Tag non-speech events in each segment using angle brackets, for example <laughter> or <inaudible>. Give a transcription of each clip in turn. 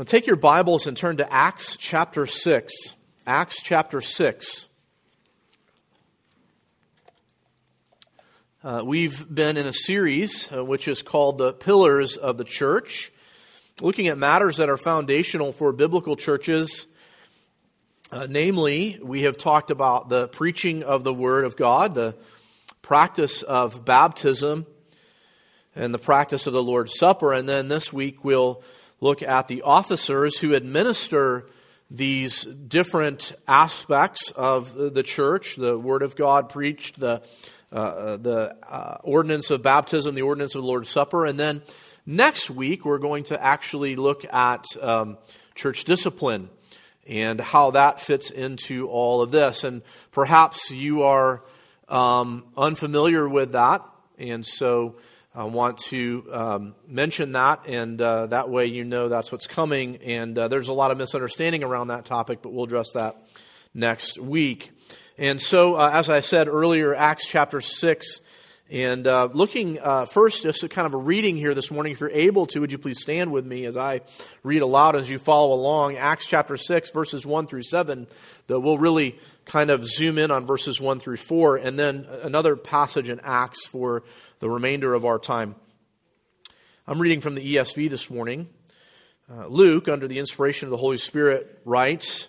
Well, take your Bibles and turn to Acts chapter 6. Acts chapter 6. Uh, we've been in a series uh, which is called The Pillars of the Church, looking at matters that are foundational for biblical churches. Uh, namely, we have talked about the preaching of the Word of God, the practice of baptism, and the practice of the Lord's Supper. And then this week we'll look at the officers who administer these different aspects of the church the Word of God preached, the, uh, the uh, ordinance of baptism, the ordinance of the Lord's Supper. And then next week we're going to actually look at um, church discipline and how that fits into all of this. And perhaps you are um, unfamiliar with that. And so I want to um, mention that, and uh, that way you know that's what's coming. And uh, there's a lot of misunderstanding around that topic, but we'll address that next week. And so, uh, as I said earlier, Acts chapter 6 and uh, looking uh, first, just kind of a reading here this morning. If you're able to, would you please stand with me as I read aloud as you follow along? Acts chapter 6, verses 1 through 7. That we'll really kind of zoom in on verses 1 through 4, and then another passage in Acts for the remainder of our time. I'm reading from the ESV this morning. Uh, Luke, under the inspiration of the Holy Spirit, writes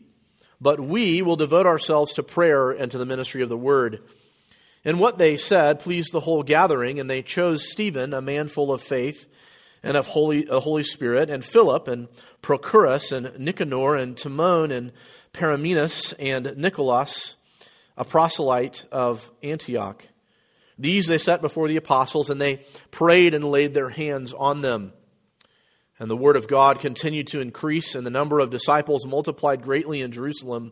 but we will devote ourselves to prayer and to the ministry of the word. And what they said pleased the whole gathering, and they chose Stephen, a man full of faith and of Holy, a Holy Spirit, and Philip, and Prochorus, and Nicanor, and Timon, and Parmenas, and Nicholas, a proselyte of Antioch. These they set before the apostles, and they prayed and laid their hands on them. And the word of God continued to increase, and the number of disciples multiplied greatly in Jerusalem,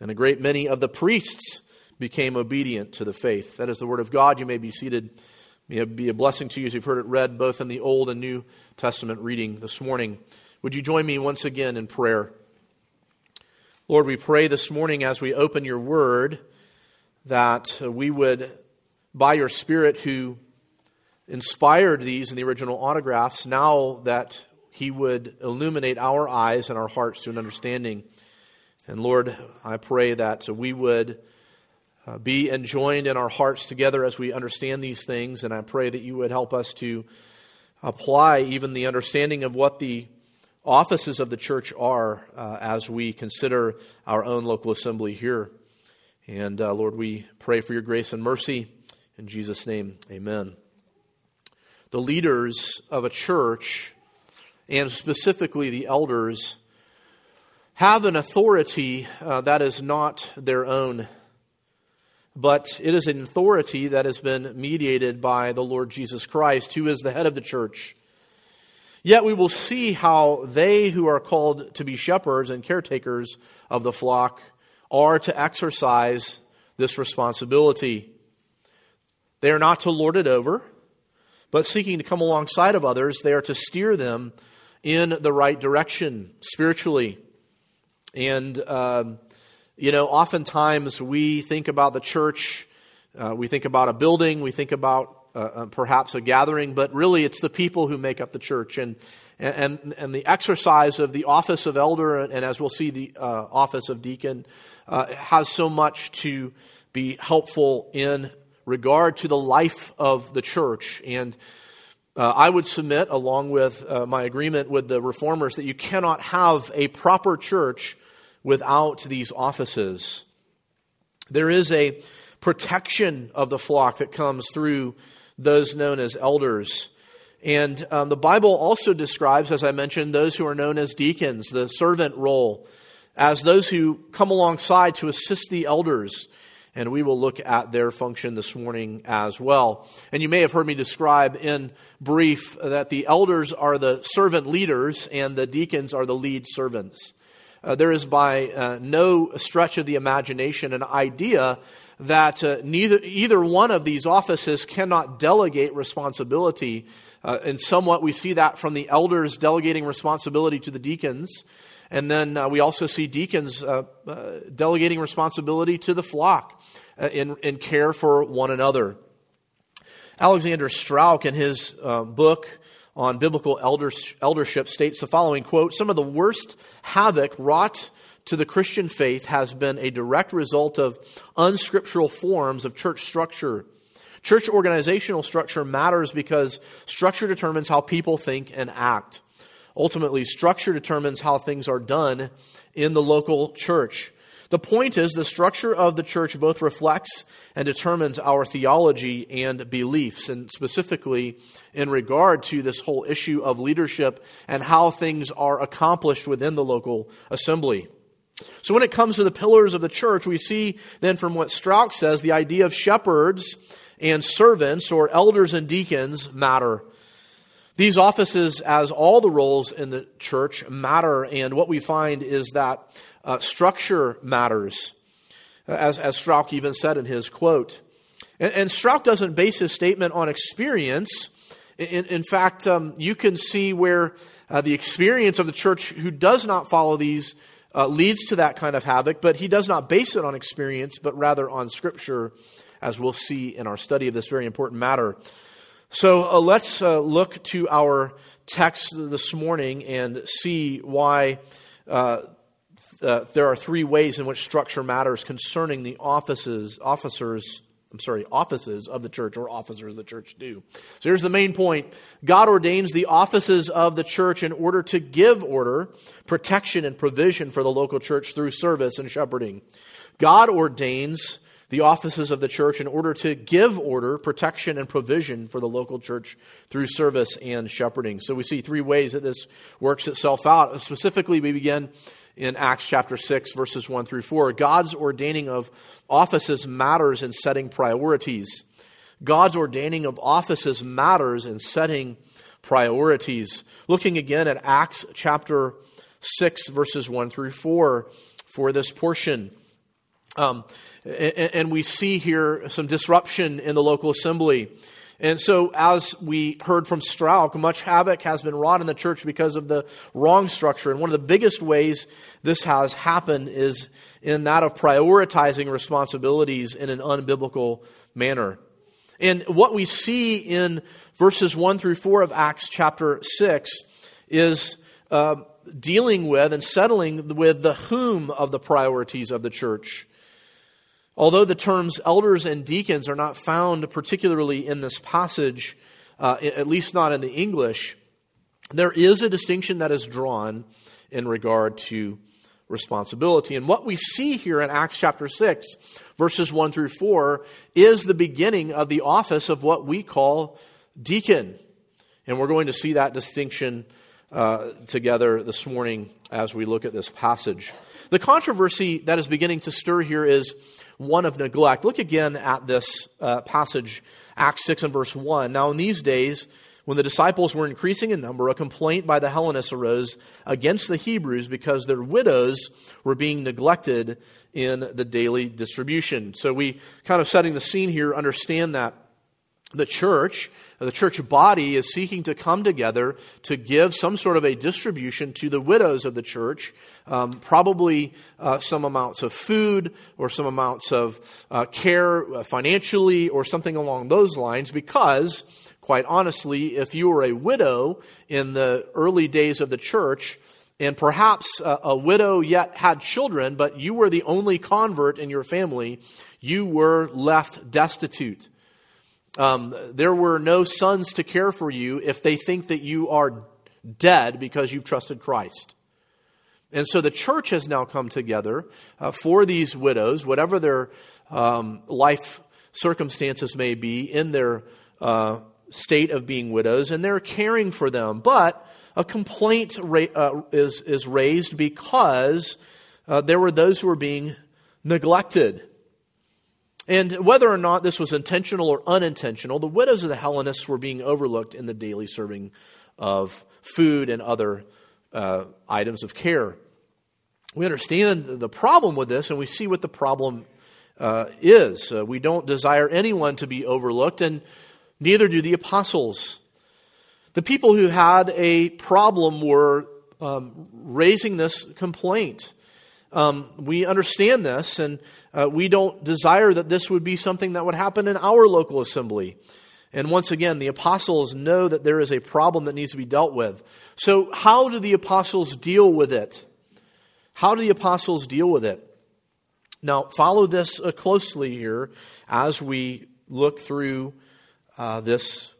and a great many of the priests became obedient to the faith. That is the word of God. You may be seated. May it be a blessing to you as you've heard it read both in the Old and New Testament reading this morning. Would you join me once again in prayer? Lord, we pray this morning as we open your word that we would, by your Spirit who inspired these in the original autographs, now that he would illuminate our eyes and our hearts to an understanding. And Lord, I pray that we would uh, be enjoined in our hearts together as we understand these things. And I pray that you would help us to apply even the understanding of what the offices of the church are uh, as we consider our own local assembly here. And uh, Lord, we pray for your grace and mercy. In Jesus' name, amen. The leaders of a church and specifically the elders, have an authority uh, that is not their own, but it is an authority that has been mediated by the Lord Jesus Christ, who is the head of the church. Yet we will see how they who are called to be shepherds and caretakers of the flock are to exercise this responsibility. They are not to lord it over, but seeking to come alongside of others, they are to steer them in the right direction spiritually. And, um, you know, oftentimes we think about the church, uh, we think about a building, we think about uh, uh, perhaps a gathering, but really it's the people who make up the church. And, and, and the exercise of the office of elder, and as we'll see, the uh, office of deacon, uh, has so much to be helpful in regard to the life of the church. And uh, I would submit, along with uh, my agreement with the reformers, that you cannot have a proper church without these offices. There is a protection of the flock that comes through those known as elders. And um, the Bible also describes, as I mentioned, those who are known as deacons, the servant role, as those who come alongside to assist the elders and we will look at their function this morning as well. And you may have heard me describe in brief that the elders are the servant leaders and the deacons are the lead servants. uh, there is by uh, no stretch of the imagination an idea that uh, neither, either one of these offices cannot delegate responsibility. Uh, and somewhat we see that from the elders delegating responsibility to the deacons. And then uh, we also see deacons uh, delegating responsibility to the flock in, in care for one another. Alexander Strauch, in his book, on biblical eldership states the following quote some of the worst havoc wrought to the christian faith has been a direct result of unscriptural forms of church structure church organizational structure matters because structure determines how people think and act ultimately structure determines how things are done in the local church the point is, the structure of the church both reflects and determines our theology and beliefs, and specifically in regard to this whole issue of leadership and how things are accomplished within the local assembly. So, when it comes to the pillars of the church, we see then from what Strauch says the idea of shepherds and servants or elders and deacons matter. These offices, as all the roles in the church, matter, and what we find is that uh, structure matters, as, as Strauch even said in his quote. And, and Strauch doesn't base his statement on experience. In, in fact, um, you can see where uh, the experience of the church who does not follow these uh, leads to that kind of havoc, but he does not base it on experience, but rather on Scripture, as we'll see in our study of this very important matter. So uh, let's uh, look to our text this morning and see why uh, uh, there are three ways in which structure matters concerning the offices, officers, I'm sorry, offices of the church or officers of the church do. So here's the main point. God ordains the offices of the church in order to give order, protection, and provision for the local church through service and shepherding. God ordains the offices of the church in order to give order, protection, and provision for the local church through service and shepherding. So we see three ways that this works itself out. Specifically, we begin in Acts chapter 6, verses 1 through 4. God's ordaining of offices matters in setting priorities. God's ordaining of offices matters in setting priorities. Looking again at Acts chapter 6, verses 1 through 4 for this portion. Um, and, we see here some disruption in the local assembly. And so, as we heard from Strauch, much havoc has been wrought in the church because of the wrong structure. And one of the biggest ways this has happened is in that of prioritizing responsibilities in an unbiblical manner. And what we see in verses 1 through 4 of Acts chapter 6 is uh, dealing with and settling with the whom of the priorities of the church. Although the terms elders and deacons are not found particularly in this passage, uh, at least not in the English, there is a distinction that is drawn in regard to responsibility. And what we see here in Acts chapter 6, verses 1 through 4, is the beginning of the office of what we call deacon. And we're going to see that distinction uh, together this morning as we look at this passage. The controversy that is beginning to stir here is one of neglect. Look again at this uh, passage, Acts 6 and verse 1. Now, in these days, when the disciples were increasing in number, a complaint by the Hellenists arose against the Hebrews because their widows were being neglected in the daily distribution. So, we kind of setting the scene here, understand that the church, the church body, is seeking to come together to give some sort of a distribution to the widows of the church, um, probably uh, some amounts of food or some amounts of uh, care uh, financially or something along those lines, because, quite honestly, if you were a widow in the early days of the church, and perhaps a, a widow yet had children, but you were the only convert in your family, you were left destitute. Um, there were no sons to care for you if they think that you are dead because you've trusted Christ. And so the church has now come together uh, for these widows, whatever their um, life circumstances may be in their uh, state of being widows, and they're caring for them. But a complaint ra- uh, is, is raised because uh, there were those who were being neglected. And whether or not this was intentional or unintentional, the widows of the Hellenists were being overlooked in the daily serving of food and other uh, items of care. we understand the problem with this and we see what the problem uh, is. Uh, we don't desire anyone to be overlooked, and neither do the apostles. The people who had a problem were um, raising this complaint. Um, we understand this, and uh, we don't desire that this would be something that would happen in our local assembly. And once again, the apostles know that there is a problem that needs to be dealt with. So, how do the apostles deal with it? How do the apostles deal with it? Now, follow this uh, closely here as we look through uh, this,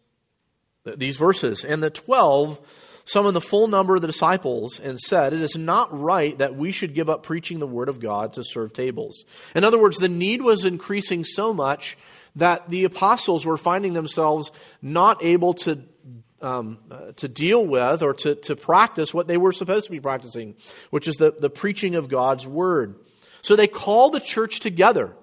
these verses. And the 12 summoned the full number of the disciples and said, It is not right that we should give up preaching the word of God to serve tables. In other words, the need was increasing so much that the apostles were finding themselves not able to um, uh, to deal with or to, to practice what they were supposed to be practicing, which is the, the preaching of God's word. So they call the church together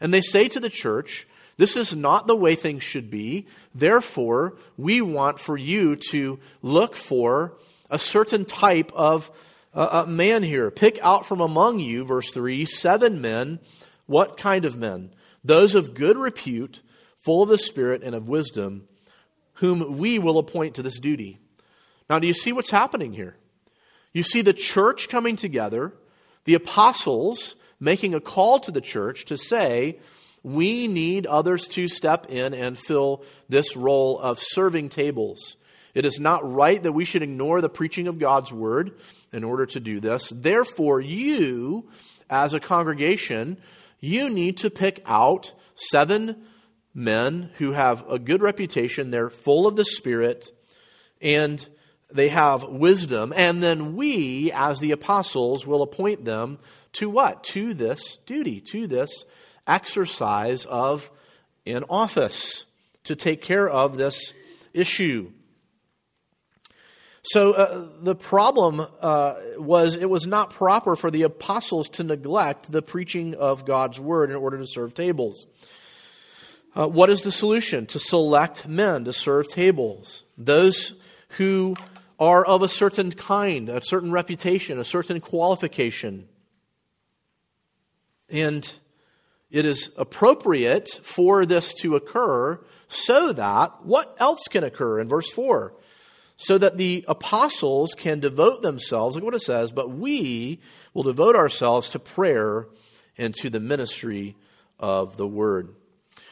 and they say to the church, This is not the way things should be. Therefore, we want for you to look for a certain type of uh, man here. Pick out from among you, verse 3, seven men. What kind of men? Those of good repute, full of the Spirit and of wisdom, whom we will appoint to this duty. Now, do you see what's happening here? You see the church coming together, the apostles making a call to the church to say, we need others to step in and fill this role of serving tables. It is not right that we should ignore the preaching of God's word in order to do this. Therefore, you, as a congregation, you need to pick out seven men who have a good reputation. They're full of the Spirit and they have wisdom. And then we, as the apostles, will appoint them to what? To this duty, to this exercise of an office to take care of this issue. So uh, the problem uh, was it was not proper for the apostles to neglect the preaching of God's word in order to serve tables. Uh, what is the solution? To select men to serve tables. Those who are of a certain kind, a certain reputation, a certain qualification. And it is appropriate for this to occur so that what else can occur in verse 4? So that the apostles can devote themselves, look what it says, but we will devote ourselves to prayer and to the ministry of the word.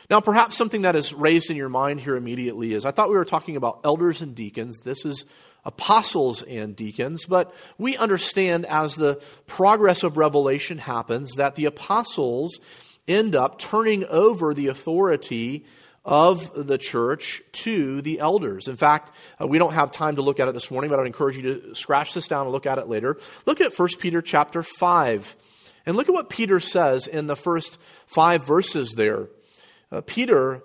Now, perhaps something that is raised in your mind here immediately is I thought we were talking about elders and deacons. This is apostles and deacons, but we understand as the progress of Revelation happens that the apostles end up turning over the authority of the church to the elders. In fact, uh, we don't have time to look at it this morning, but I'd encourage you to scratch this down and look at it later. Look at 1 Peter chapter 5. And look at what Peter says in the first five verses there. Uh, Peter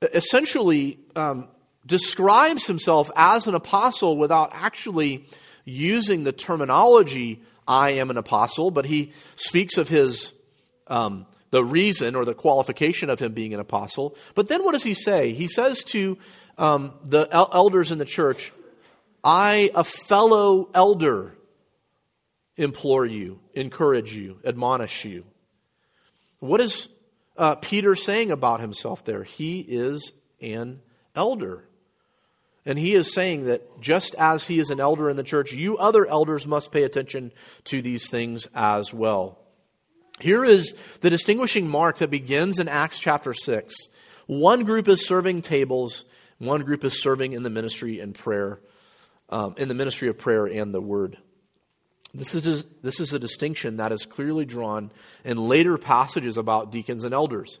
essentially um, describes himself as an apostle without actually using the terminology, I am an apostle, but he speaks of his. Um, the reason or the qualification of him being an apostle. But then what does he say? He says to um, the el- elders in the church, I, a fellow elder, implore you, encourage you, admonish you. What is uh, Peter saying about himself there? He is an elder. And he is saying that just as he is an elder in the church, you other elders must pay attention to these things as well. Here is the distinguishing mark that begins in Acts chapter 6. One group is serving tables, one group is serving in the ministry and prayer, um, in the ministry of prayer and the word. This is, this is a distinction that is clearly drawn in later passages about deacons and elders.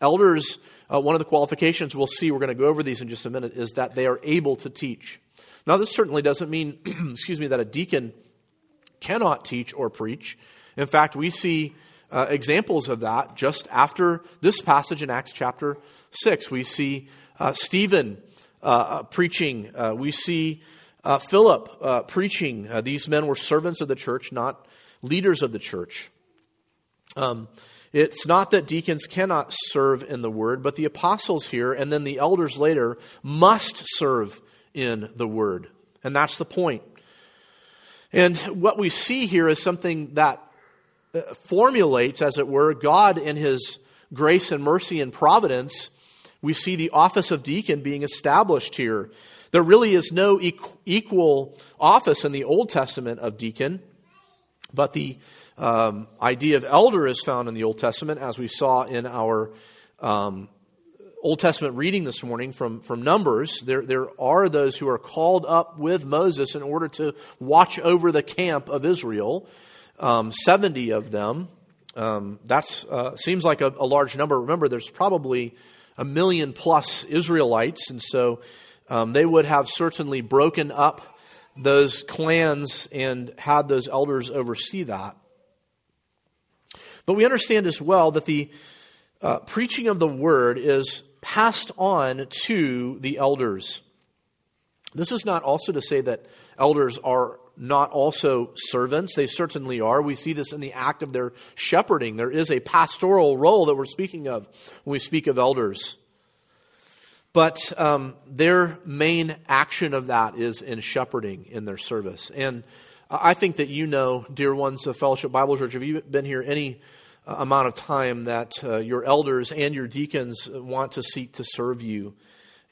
Elders, uh, one of the qualifications we'll see, we're going to go over these in just a minute, is that they are able to teach. Now, this certainly doesn't mean, <clears throat> excuse me, that a deacon cannot teach or preach. In fact, we see uh, examples of that just after this passage in Acts chapter 6. We see uh, Stephen uh, uh preaching, uh, we see Philip preaching. These men were servants of the church, not leaders of the church. Um, it's not that deacons cannot serve in the word, but the apostles here and then the elders later must serve in the word. And that's the point. And what we see here is something that formulates, as it were, God in His grace and mercy and providence. We see the office of deacon being established here. There really is no equal office in the Old Testament of deacon, but the um, idea of elder is found in the Old Testament, as we saw in our um, Old Testament reading this morning from, from Numbers. There, there are those who are called up with Moses in order to watch over the camp of Israel, um, 70 of them. Um, that uh, seems like a, a, large number. Remember, there's probably a million plus Israelites, and so um, they would have certainly broken up those clans and had those elders oversee that. But we understand as well that the uh, preaching of the word is passed on to the elders. This is not also to say that elders are not also servants. They certainly are. We see this in the act of their shepherding. There is a pastoral role that we're speaking of when we speak of elders. But um, their main action of that is in shepherding in their service. And I think that you know, dear ones of Fellowship Bible Church, if you've been here any uh, amount of time, that uh, your elders and your deacons want to seek to serve you.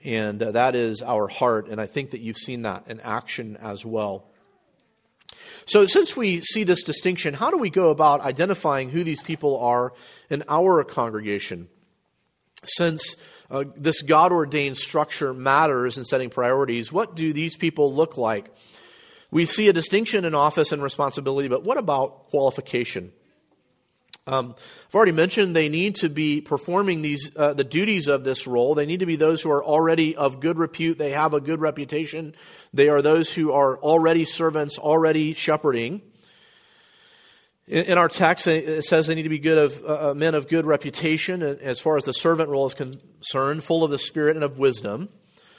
And uh, that is our heart. And I think that you've seen that in action as well. So, since we see this distinction, how do we go about identifying who these people are in our congregation? Since uh, this God ordained structure matters in setting priorities. What do these people look like? We see a distinction in office and responsibility, but what about qualification? Um, I've already mentioned they need to be performing these uh, the duties of this role. They need to be those who are already of good repute. They have a good reputation. They are those who are already servants, already shepherding. In our text, it says they need to be good of uh, uh men of good reputation as far as the servant role is concerned, full of the Spirit and of wisdom.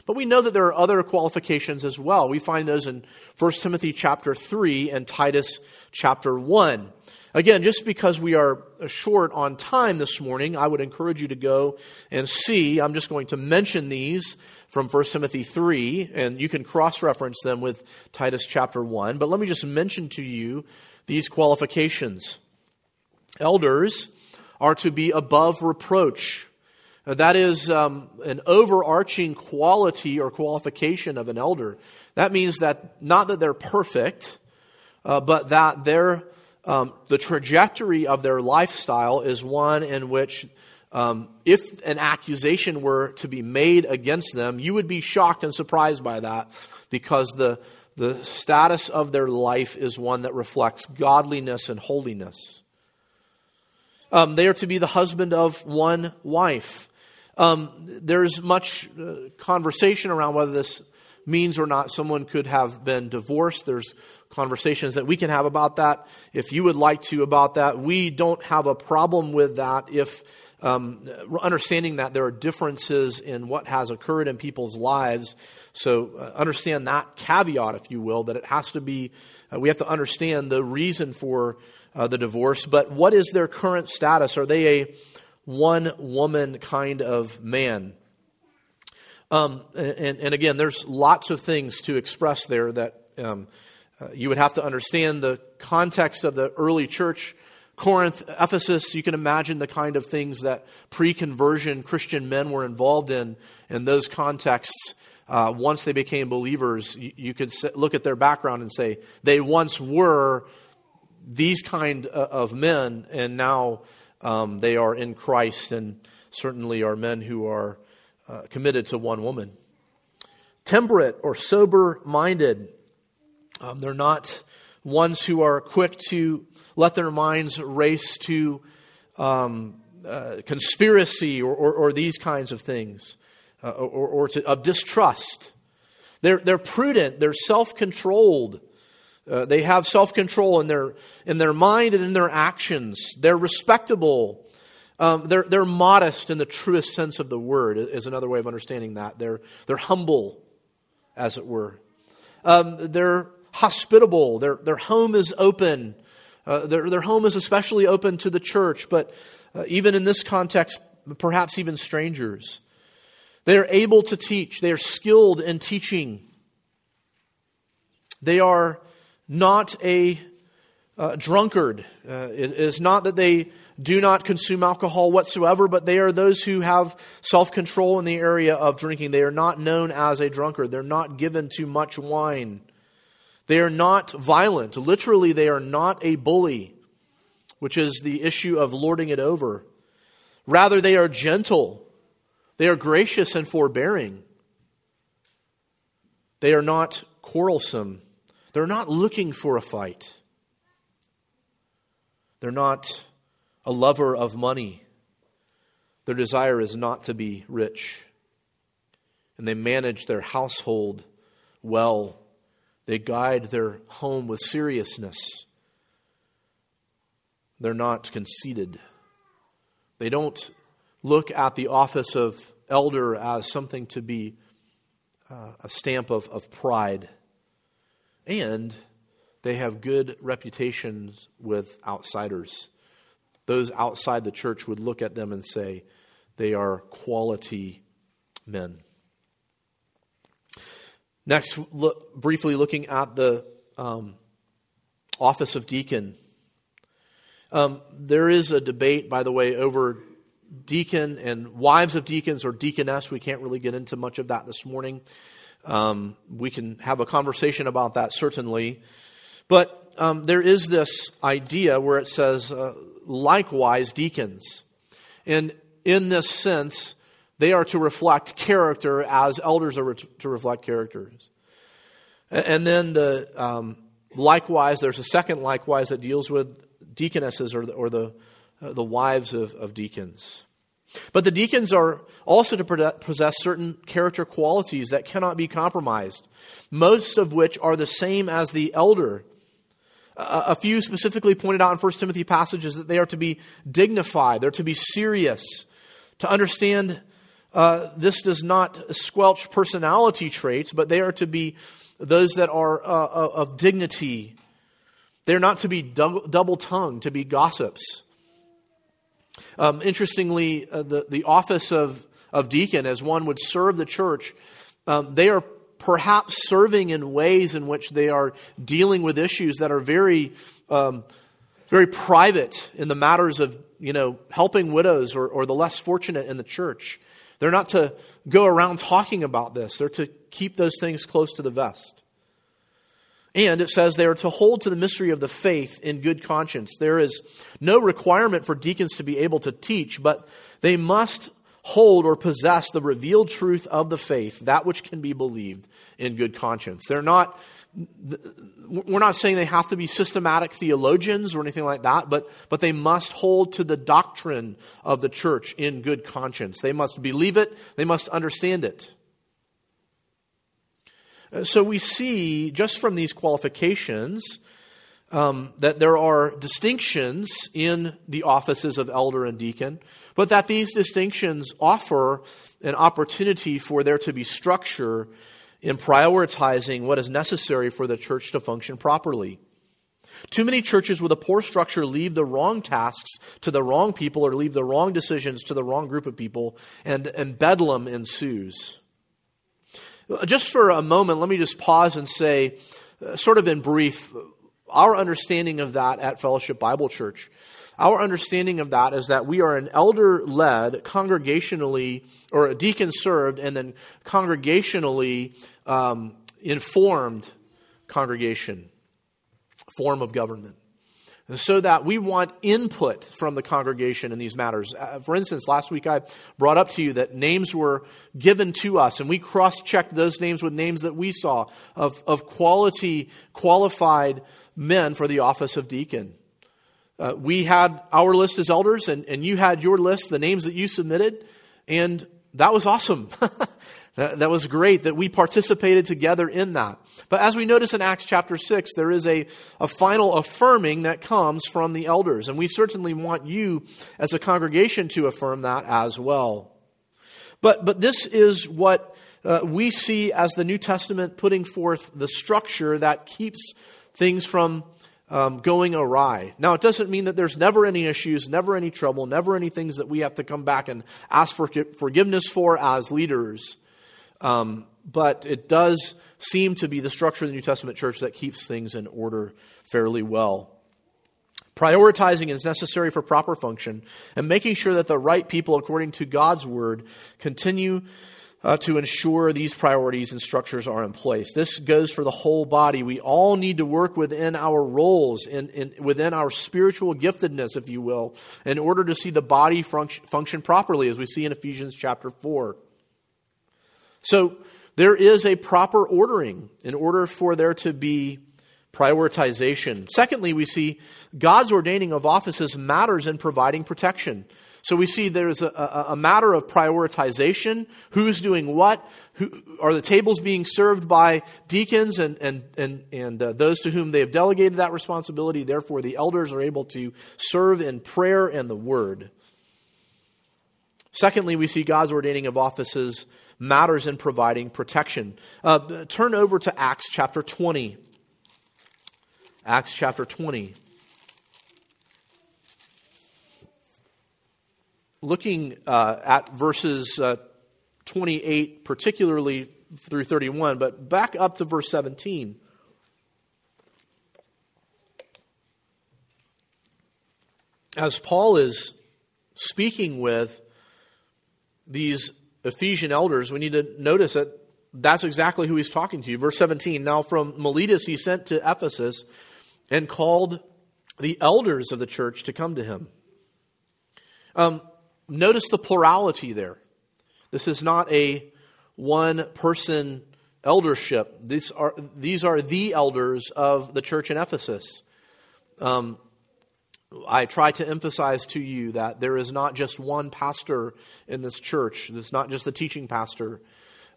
But we know that there are other qualifications as well. We find those in 1 Timothy chapter 3 and Titus chapter 1. Again, just because we are short on time this morning, I would encourage you to go and see. I'm just going to mention these from 1 Timothy 3, and you can cross reference them with Titus chapter 1. But let me just mention to you these qualifications. Elders are to be above reproach. That is um, an overarching quality or qualification of an elder. That means that not that they're perfect, uh, but that their um, the trajectory of their lifestyle is one in which, um, if an accusation were to be made against them, you would be shocked and surprised by that because the the status of their life is one that reflects godliness and holiness. Um, they are to be the husband of one wife. Um, there's much uh, conversation around whether this means or not someone could have been divorced. There's conversations that we can have about that if you would like to about that. We don't have a problem with that if um, understanding that there are differences in what has occurred in people's lives. So uh, understand that caveat, if you will, that it has to be, uh, we have to understand the reason for uh, the divorce. But what is their current status? Are they a one woman kind of man? Um, and, and, again, there's lots of things to express there that um, uh, you would have to understand the context of the early church Corinth, Ephesus, you can imagine the kind of things that pre conversion Christian men were involved in in those contexts. Uh, once they became believers, you, you could look at their background and say they once were these kind uh, of men, and now um, they are in Christ, and certainly are men who are uh, committed to one woman. Temperate or sober minded, um, they're not ones who are quick to let their minds race to um, uh, conspiracy or, or, or, these kinds of things, uh, or, or to, of distrust. They're, they're prudent, they're self controlled. Uh, they have self control in their, in their mind and in their actions. They're respectable. Um, they're, they're modest in the truest sense of the word, is another way of understanding that. They're, they're humble, as it were. Um, they're hospitable. Their, their home is open. Uh, their, their home is especially open to the church, but uh, even in this context, perhaps even strangers. They are able to teach, they are skilled in teaching. They are not a uh, drunkard. Uh, it is not that they do not consume alcohol whatsoever, but they are those who have self control in the area of drinking. They are not known as a drunkard. They're not given to much wine. They are not violent. Literally, they are not a bully, which is the issue of lording it over. Rather, they are gentle. They are gracious and forbearing. They are not quarrelsome. They're not looking for a fight. They're not a lover of money. Their desire is not to be rich. And they manage their household well. They guide their home with seriousness. They're not conceited. They don't look at the office of elder as something to be uh, a stamp of, of pride. And they have good reputations with outsiders. Those outside the church would look at them and say, they are quality men. Next, look, briefly looking at the um, office of deacon. Um, there is a debate, by the way, over deacon and wives of deacons or deaconess. We can't really get into much of that this morning. Um, we can have a conversation about that, certainly. But um, there is this idea where it says, uh, likewise, deacons. And in this sense, they are to reflect character as elders are to reflect characters. And then the um, likewise, there's a second likewise that deals with deaconesses or the, or the, uh, the wives of, of deacons. But the deacons are also to possess certain character qualities that cannot be compromised, most of which are the same as the elder. A few specifically pointed out in 1 Timothy passages that they are to be dignified, they're to be serious, to understand uh, this does not squelch personality traits, but they are to be those that are uh, uh of dignity, they're not to be double tongued, to be gossips. Um, interestingly, uh, the, the office of, of deacon, as one would serve the church, um, they are perhaps serving in ways in which they are dealing with issues that are very, um, very private in the matters of you know helping widows or, or the less fortunate in the church. They're not to go around talking about this. They're to keep those things close to the vest. And it says they are to hold to the mystery of the faith in good conscience. There is no requirement for deacons to be able to teach, but they must hold or possess the revealed truth of the faith, that which can be believed in good conscience. They're not, we're not saying they have to be systematic theologians or anything like that, but, but they must hold to the doctrine of the church in good conscience. They must believe it, they must understand it. Uh, so we see just from these qualifications um, that there are distinctions in the offices of elder and deacon, but that these distinctions offer an opportunity for there to be structure in prioritizing what is necessary for the church to function properly. Too many churches with a poor structure leave the wrong tasks to the wrong people or leave the wrong decisions to the wrong group of people, and, and bedlam ensues. Just for a moment, let me just pause and say, uh, sort of in brief, our understanding of that at Fellowship Bible Church. Our understanding of that is that we are an elder led, congregationally, or a deacon served, and then congregationally um, informed congregation, form of government And so that we want input from the congregation in these matters. Uh, for instance, last week I brought up to you that names were given to us, and we cross checked those names with names that we saw of, of quality, qualified men for the office of deacon. Uh, we had our list as elders, and, and you had your list, the names that you submitted, and that was awesome. <laughs> That, that was great that we participated together in that. But as we notice in Acts chapter 6, there is a, a final affirming that comes from the elders. And we certainly want you as a congregation to affirm that as well. But, but this is what uh, we see as the New Testament putting forth the structure that keeps things from um, going awry. Now, it doesn't mean that there's never any issues, never any trouble, never any things that we have to come back and ask for forgiveness for as leaders. Um, but it does seem to be the structure of the New Testament church that keeps things in order fairly well. Prioritizing is necessary for proper function, and making sure that the right people, according to God's word, continue uh, to ensure these priorities and structures are in place. This goes for the whole body. We all need to work within our roles, in within our spiritual giftedness, if you will, in order to see the body function, function properly, as we see in Ephesians chapter 4. So, there is a proper ordering in order for there to be prioritization. Secondly, we see God's ordaining of offices matters in providing protection. So we see there's a, a, a, matter of prioritization. Who's doing what? Who, are the tables being served by deacons and, and, and, and uh, those to whom they have delegated that responsibility? Therefore, the elders are able to serve in prayer and the word. Secondly, we see God's ordaining of offices matters in providing protection. Uh, turn over to Acts chapter 20. Acts chapter 20. Looking uh, at verses uh, 28, particularly through 31, but back up to verse 17. As Paul is speaking with these Ephesian elders, we need to notice that that's exactly who he's talking to. Verse 17 Now from Miletus he sent to Ephesus and called the elders of the church to come to him. Um, notice the plurality there. This is not a one person eldership. These are, these are the elders of the church in Ephesus. Um, I try to emphasize to you that there is not just one pastor in this church, it's not just the teaching pastor.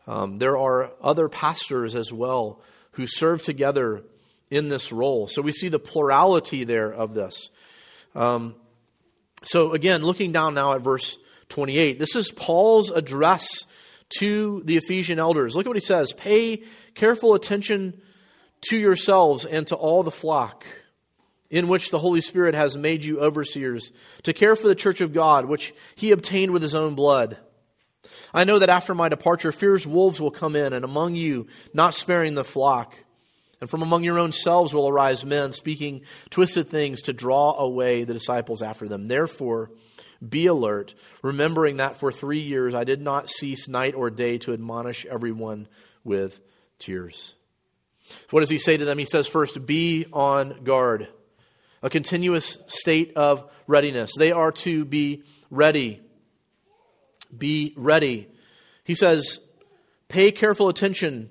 Um, there are other pastors as well who serve together in this role. So we see the plurality there of this. Um, so again, looking down now at verse 28, this is Paul's address to the Ephesian elders. Look at what he says Pay careful attention to yourselves and to all the flock in which the Holy Spirit has made you overseers to care for the church of God, which he obtained with his own blood. I know that after my departure, fierce wolves will come in, and among you, not sparing the flock. And from among your own selves will arise men speaking twisted things to draw away the disciples after them. Therefore, be alert, remembering that for three years I did not cease night or day to admonish everyone with tears. What does he say to them? He says, first, be on guard, a continuous state of readiness. They are to be ready. Be ready. He says, pay careful attention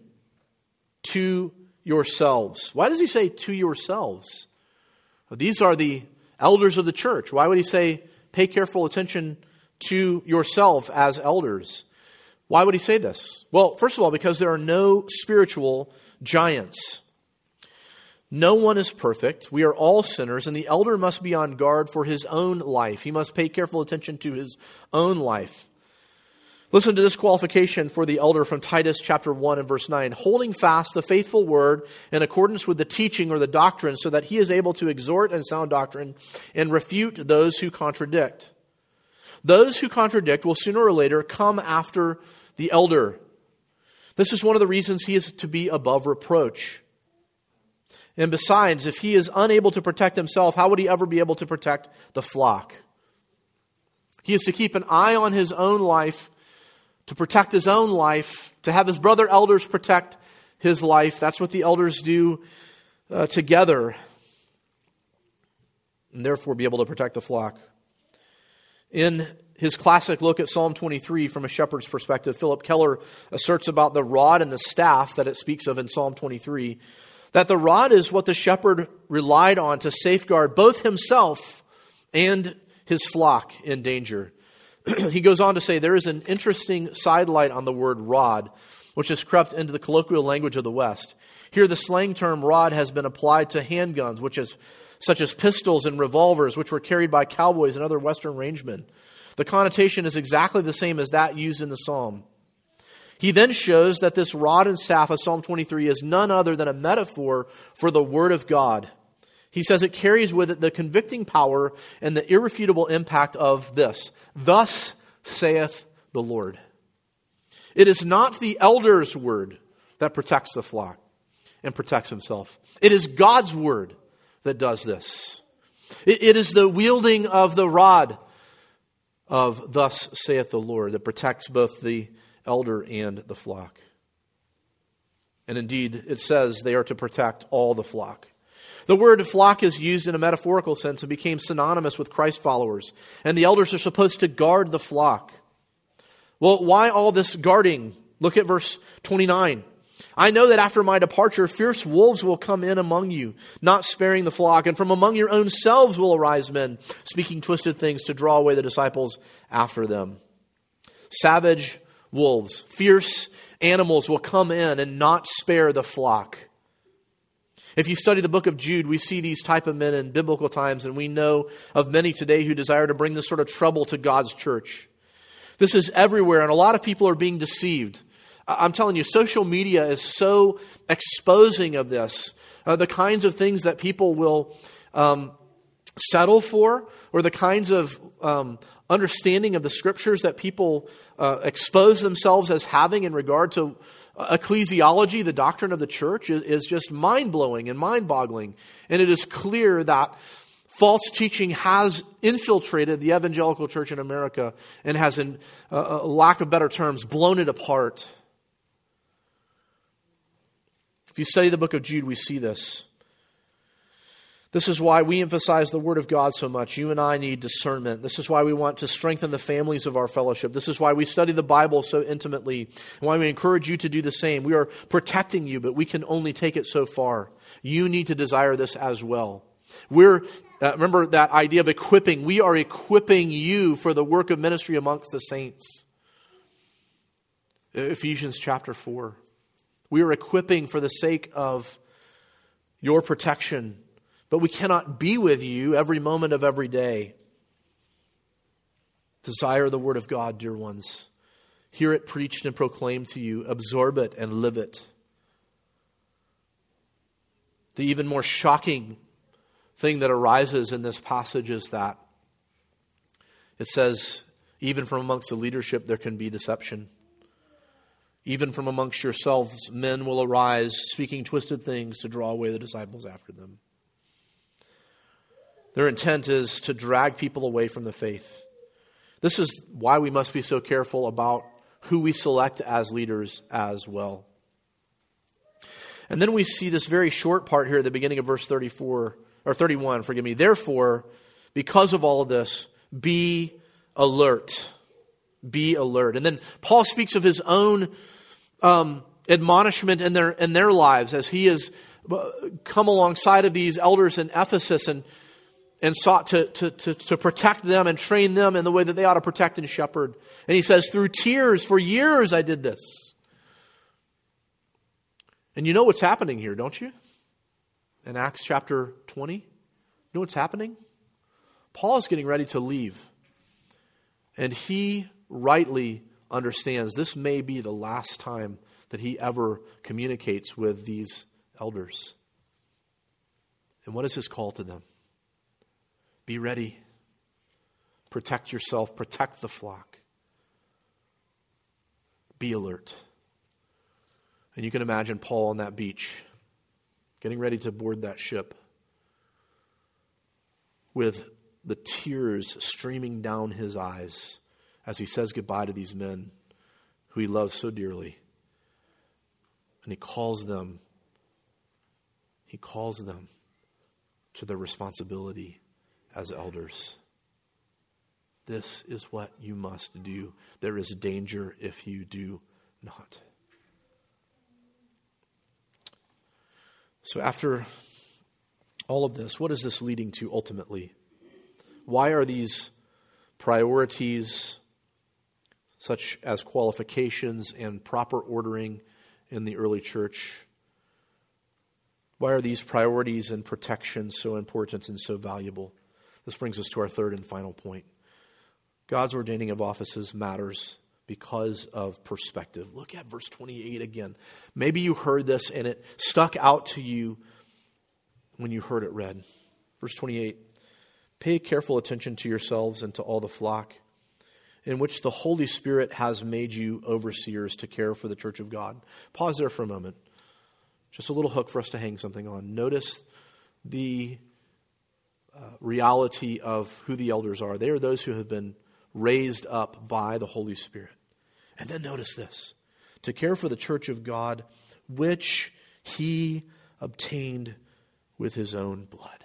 to yourselves. Why does he say to yourselves? These are the elders of the church. Why would he say pay careful attention to yourself as elders? Why would he say this? Well, first of all, because there are no spiritual giants. No one is perfect. We are all sinners, and the elder must be on guard for his own life. He must pay careful attention to his own life. Listen to this qualification for the elder from Titus chapter 1 and verse 9. Holding fast the faithful word in accordance with the teaching or the doctrine, so that he is able to exhort in sound doctrine and refute those who contradict. Those who contradict will sooner or later come after the elder. This is one of the reasons he is to be above reproach. And besides, if he is unable to protect himself, how would he ever be able to protect the flock? He is to keep an eye on his own life to protect his own life, to have his brother elders protect his life. That's what the elders do uh, together, and therefore be able to protect the flock. In his classic look at Psalm 23 from a shepherd's perspective, Phillip Keller asserts about the rod and the staff that it speaks of in Psalm 23 that the rod is what the shepherd relied on to safeguard both himself and his flock in danger. <clears throat> he goes on to say there is an interesting sidelight on the word rod, which has crept into the colloquial language of the West. Here, the slang term rod has been applied to handguns, which is such as pistols and revolvers, which were carried by cowboys and other Western rangemen. The connotation is exactly the same as that used in the psalm. He then shows that this rod and staff of Psalm 23 is none other than a metaphor for the Word of God. He says it carries with it the convicting power and the irrefutable impact of this. Thus saith the Lord. It is not the elder's word that protects the flock and protects himself. It is God's word that does this. it, it is the wielding of the rod of thus saith the Lord that protects both the elder and the flock. And indeed, it says they are to protect all the flock. The word flock is used in a metaphorical sense and became synonymous with Christ followers. And the elders are supposed to guard the flock. Well, why all this guarding? Look at verse 29. I know that after my departure, fierce wolves will come in among you, not sparing the flock, and from among your own selves will arise men, speaking twisted things to draw away the disciples after them. Savage wolves, fierce animals will come in and not spare the flock. If you study the book of Jude, we see these type of men in biblical times, and we know of many today who desire to bring this sort of trouble to God's church. This is everywhere, and a lot of people are being deceived. I'm telling you, social media is so exposing of this. Uh, the kinds of things that people will um, settle for, or the kinds of um, understanding of the scriptures that people uh, expose themselves as having in regard to ecclesiology, the doctrine of the church, is, just mind blowing and mind boggling. And it is clear that false teaching has infiltrated the evangelical church in America and has, in uh, lack of better terms, blown it apart. If you study the book of Jude, we see this. This is why we emphasize the Word of God so much. You and I need discernment. This is why we want to strengthen the families of our fellowship. This is why we study the Bible so intimately, and why we encourage you to do the same. We are protecting you, but we can only take it so far. You need to desire this as well. We're, uh, remember that idea of equipping. We are equipping you for the work of ministry amongst the saints. Ephesians chapter 4. We are equipping for the sake of your protection but we cannot be with you every moment of every day. Desire the Word of God, dear ones. Hear it preached and proclaimed to you. Absorb it and live it. The even more shocking thing that arises in this passage is that it says, even from amongst the leadership, there can be deception. Even from amongst yourselves, men will arise, speaking twisted things to draw away the disciples after them. Their intent is to drag people away from the faith. This is why we must be so careful about who we select as leaders as well. And then we see this very short part here at the beginning of verse 34 or 31, forgive me. Therefore, because of all of this, be alert. Be alert. And then Paul speaks of his own um, admonishment in their in their lives as he has uh, come alongside of these elders in Ephesus and and sought to, to, to, to, protect them and train them in the way that they ought to protect and shepherd. And he says, through tears, for years I did this. And you know what's happening here, don't you? In Acts chapter 20? You know what's happening? Paul is getting ready to leave. And he rightly understands this may be the last time that he ever communicates with these elders. And what is his call to them? Be ready. Protect yourself, protect the flock. Be alert. And you can imagine Paul on that beach, getting ready to board that ship with the tears streaming down his eyes as he says goodbye to these men who he loves so dearly. And he calls them, he calls them to their responsibility as elders. This is what you must do. There is danger if you do not. So, after all of this, what is this leading to ultimately? Why are these priorities, such as qualifications and proper ordering in the early church, why are these priorities and protections so important and so valuable? This brings us to our third and final point. God's ordaining of offices matters because of perspective. Look at verse 28 again. Maybe you heard this and it stuck out to you when you heard it read. Verse 28 Pay careful attention to yourselves and to all the flock in which the Holy Spirit has made you overseers to care for the church of God. Pause there for a moment. Just a little hook for us to hang something on. Notice the uh, reality of who the elders are. They are those who have been raised up by the Holy Spirit. And then notice this to care for the church of God, which he obtained with his own blood.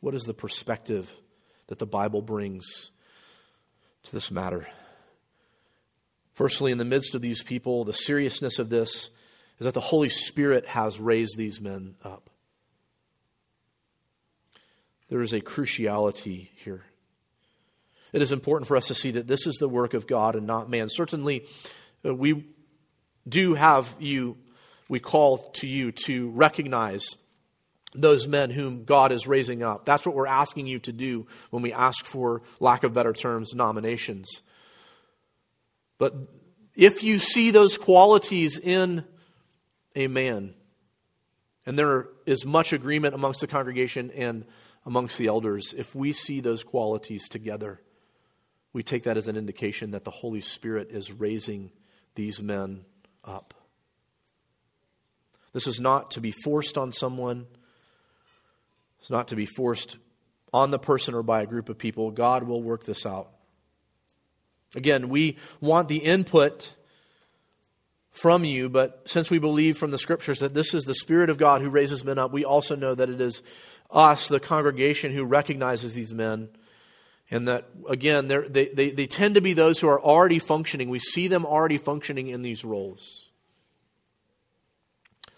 What is the perspective that the Bible brings to this matter? Firstly, in the midst of these people, the seriousness of this is that the Holy Spirit has raised these men up. There is a cruciality here. It is important for us to see that this is the work of God and not man. Certainly, uh, we do have you, we call to you to recognize those men whom God is raising up. That's what we're asking you to do when we ask for, lack of better terms, nominations. But if you see those qualities in a man, and there is much agreement amongst the congregation and amongst the elders, if we see those qualities together, we take that as an indication that the Holy Spirit is raising these men up. This is not to be forced on someone. It's not to be forced on the person or by a group of people. God will work this out. Again, we want the input from you, but since we believe from the scriptures that this is the Spirit of God who raises men up, we also know that it is us, the congregation, who recognizes these men. And that, again, they, they, they tend to be those who are already functioning. We see them already functioning in these roles.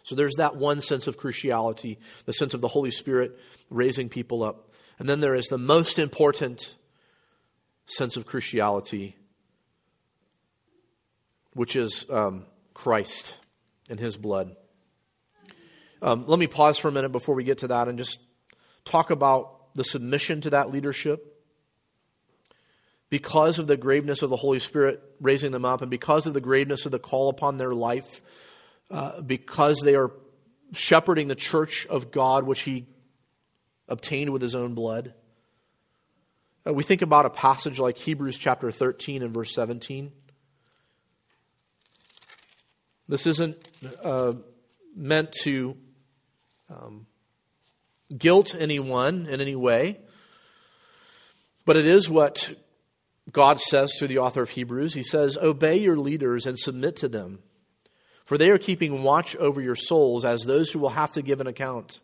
So there's that one sense of cruciality, the sense of the Holy Spirit raising people up. And then there is the most important sense of cruciality, which is um, Christ and his blood. Um, let me pause for a minute before we get to that and just talk about the submission to that leadership. Because of the graveness of the Holy Spirit raising them up, and because of the graveness of the call upon their life, uh, because they are shepherding the church of God, which he obtained with his own blood. Uh, we think about a passage like Hebrews chapter 13 and verse 17. This isn't uh, meant to um, guilt anyone in any way, but it is what God says through the author of Hebrews. He says, Obey your leaders and submit to them for they are keeping watch over your souls as those who will have to give an account.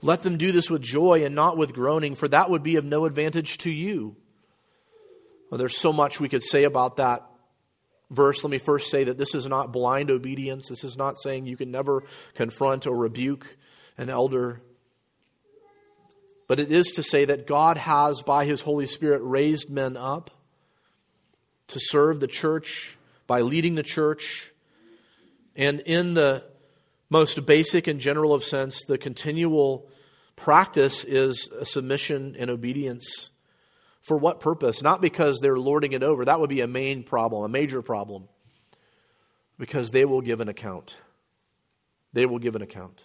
Let them do this with joy and not with groaning, for that would be of no advantage to you. Well, there's so much we could say about that verse. Let me first say that this is not blind obedience. This is not saying you can never confront or rebuke an elder. But it is to say that God has, by His Holy Spirit, raised men up to serve the church by leading the church and in the most basic and general of sense, the continual practice is a submission and obedience. For what purpose? Not because they're lording it over. That would be a main problem, a major problem. Because they will give an account. They will give an account.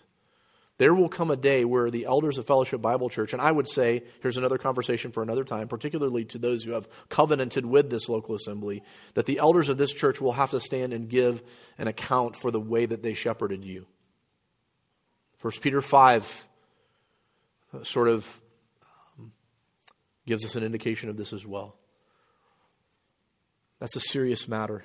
There will come a day where the elders of Fellowship Bible Church, and I would say, here's another conversation for another time, particularly to those who have covenanted with this local assembly, that the elders of this church will have to stand and give an account for the way that they shepherded you. 1 Peter 5 uh, sort of um, gives us an indication of this as well. That's a serious matter.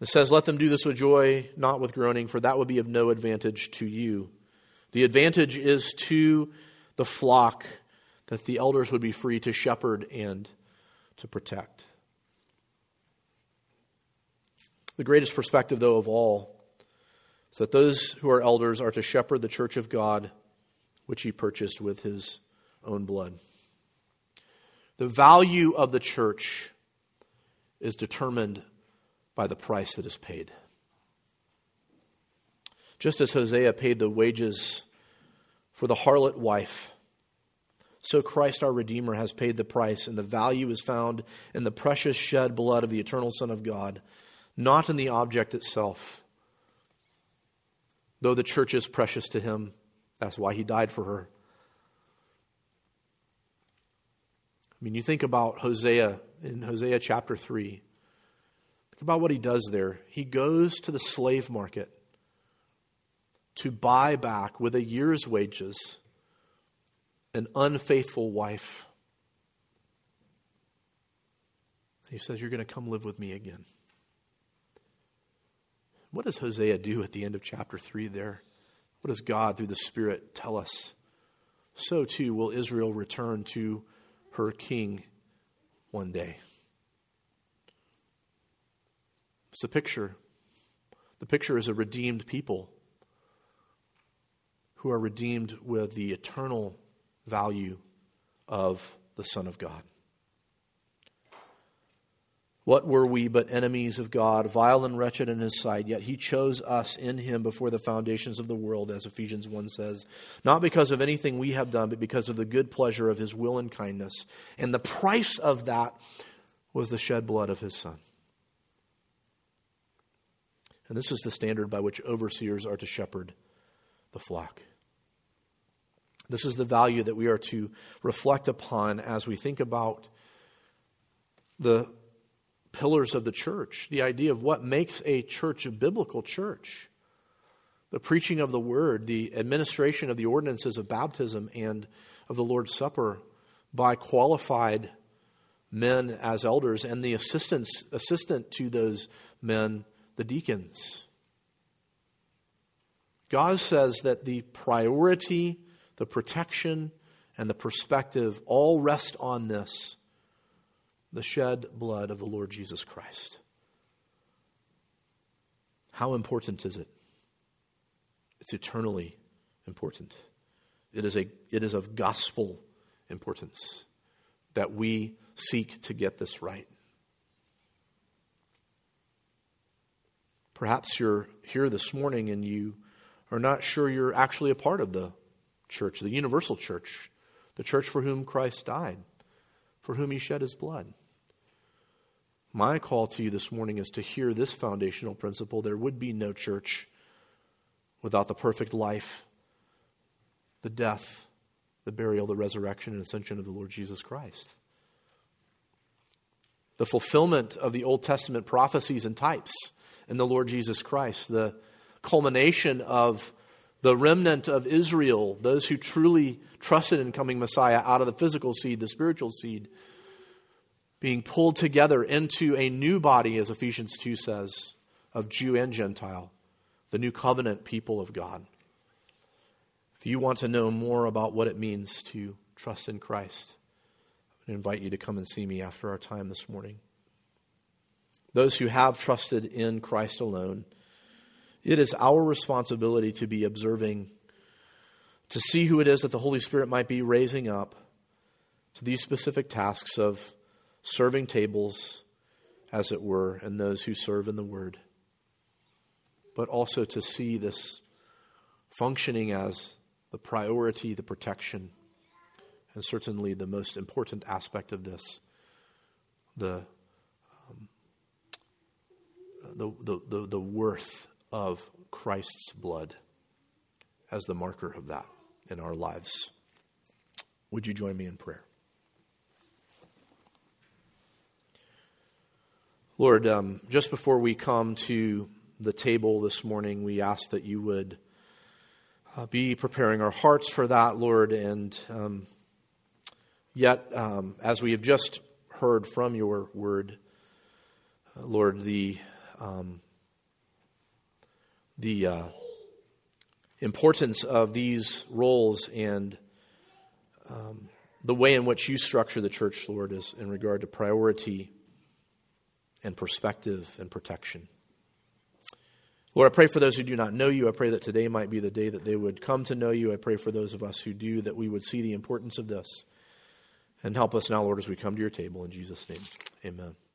It says, Let them do this with joy, not with groaning, for that would be of no advantage to you. The advantage is to the flock that the elders would be free to shepherd and to protect. The greatest perspective, though, of all is that those who are elders are to shepherd the church of God, which he purchased with his own blood. The value of the church is determined by the price that is paid. Just as Hosea paid the wages for the harlot wife, so Christ our Redeemer has paid the price, and the value is found in the precious shed blood of the eternal Son of God, not in the object itself. Though the church is precious to him, that's why he died for her. I mean, you think about Hosea in Hosea chapter 3. Think about what he does there. He goes to the slave market to buy back with a year's wages an unfaithful wife. He says, You're going to come live with me again. What does Hosea do at the end of chapter 3 there? What does God, through the Spirit, tell us? So too will Israel return to her king one day. It's a picture. The picture is a redeemed people who are redeemed with the eternal value of the Son of God. What were we but enemies of God, vile and wretched in his sight? Yet he chose us in him before the foundations of the world, as Ephesians 1 says, not because of anything we have done, but because of the good pleasure of his will and kindness. And the price of that was the shed blood of his Son. And this is the standard by which overseers are to shepherd the flock. This is the value that we are to reflect upon as we think about the pillars of the church, the idea of what makes a church a biblical church. The preaching of the word, the administration of the ordinances of baptism and of the Lord's Supper by qualified men as elders, and the assistants, assistant to those men, the deacons. God says that the priority, the protection, and the perspective all rest on this the shed blood of the Lord Jesus Christ. How important is it? It's eternally important. It is, a, it is of gospel importance that we seek to get this right. Perhaps you're here this morning and you are not sure you're actually a part of the church, the universal church, the church for whom Christ died, for whom he shed his blood. My call to you this morning is to hear this foundational principle. There would be no church without the perfect life, the death, the burial, the resurrection, and ascension of the Lord Jesus Christ. The fulfillment of the Old Testament prophecies and types in the Lord Jesus Christ, the culmination of the remnant of Israel, those who truly trusted in coming Messiah out of the physical seed, the spiritual seed being pulled together into a new body, as Ephesians 2 says, of Jew and Gentile, the new covenant people of God. If you want to know more about what it means to trust in Christ, I invite you to come and see me after our time this morning. Those who have trusted in Christ alone, it is our responsibility to be observing, to see who it is that the Holy Spirit might be raising up to these specific tasks of serving tables, as it were, and those who serve in the Word, but also to see this functioning as the priority, the protection, and certainly the most important aspect of this the, the, the, the, worth of Christ's blood as the marker of that in our lives. Would you join me in prayer? Lord, um, just before we come to the table this morning, we ask that you would uh, be preparing our hearts for that, Lord. And um, yet, um, as we have just heard from your word, uh, Lord, the um, the uh, importance of these roles and um, the way in which you structure the church, Lord, is in regard to priority and perspective and protection. Lord, I pray for those who do not know you. I pray that today might be the day that they would come to know you. I pray for those of us who do that we would see the importance of this. And help us now, Lord, as we come to your table. In Jesus' name, amen.